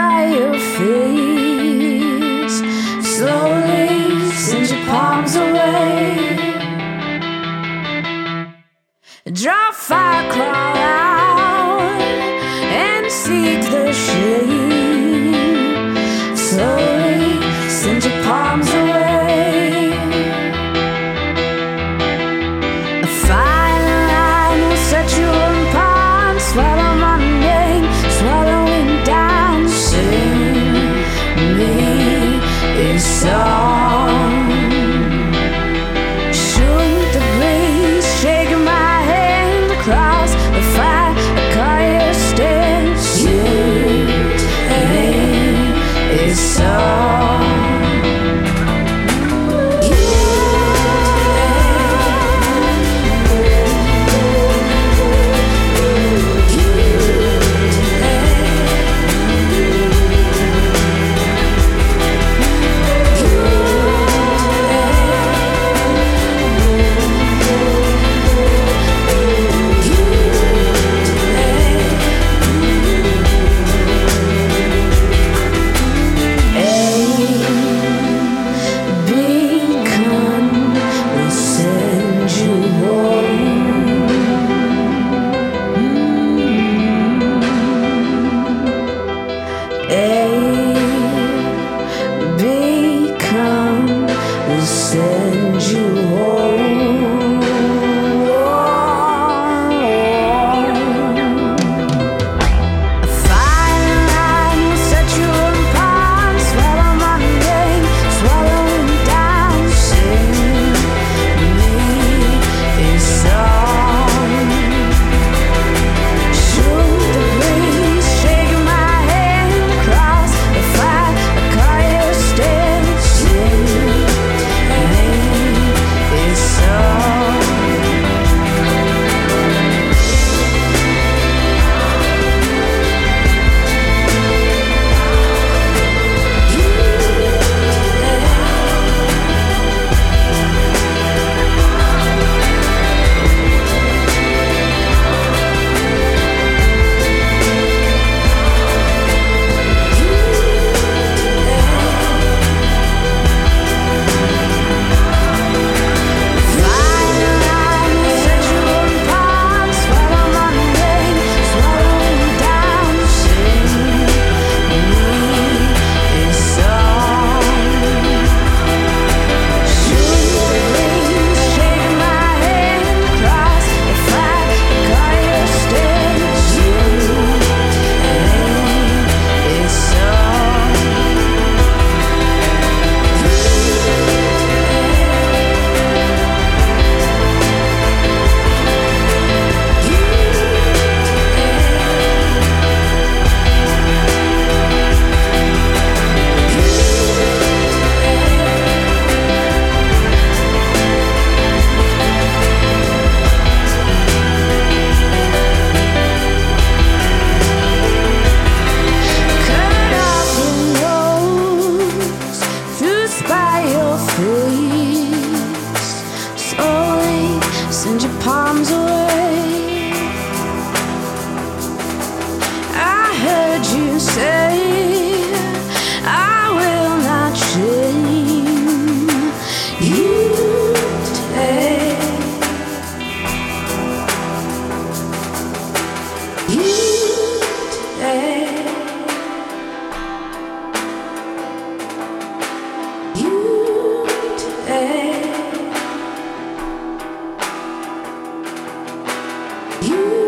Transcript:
by your face. Slowly send your palms away. Draw fire, crawl out, and seek the shade. você. You